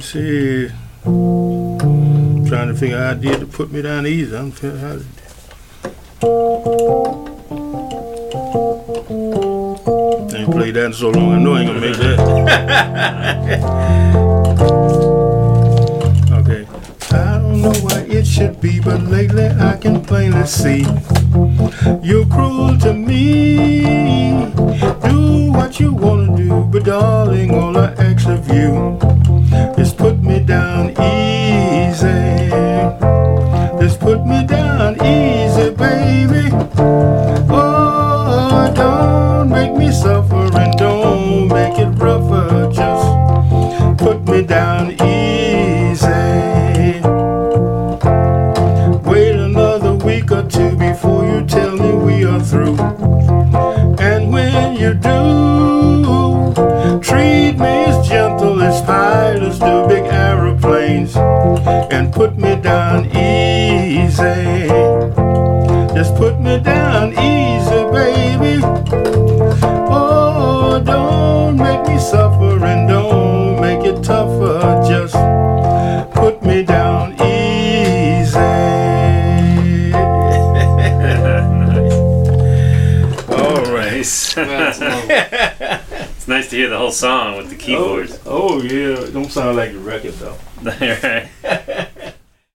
See, trying to figure out how did to put me down easy. I'm figuring how to. I ain't played that in so long. I know I ain't gonna make that. okay. I don't know why it should be, but lately I can plainly see you're cruel to me. Do what you wanna do, but darling, all I ask of you down easy. Just put me down easy, baby. Oh, don't make me suffer and don't make it rougher. Just put me down easy. Wait another week or two before you tell me we are through. And when you do, aeroplanes and put me down easy. Just put me down easy, baby. Oh, don't make me suffer and don't make it tougher. Just put me down easy. All right. Nice. It's nice to hear the whole song with the keyboards. Oh, oh yeah, don't sound like the record though. right.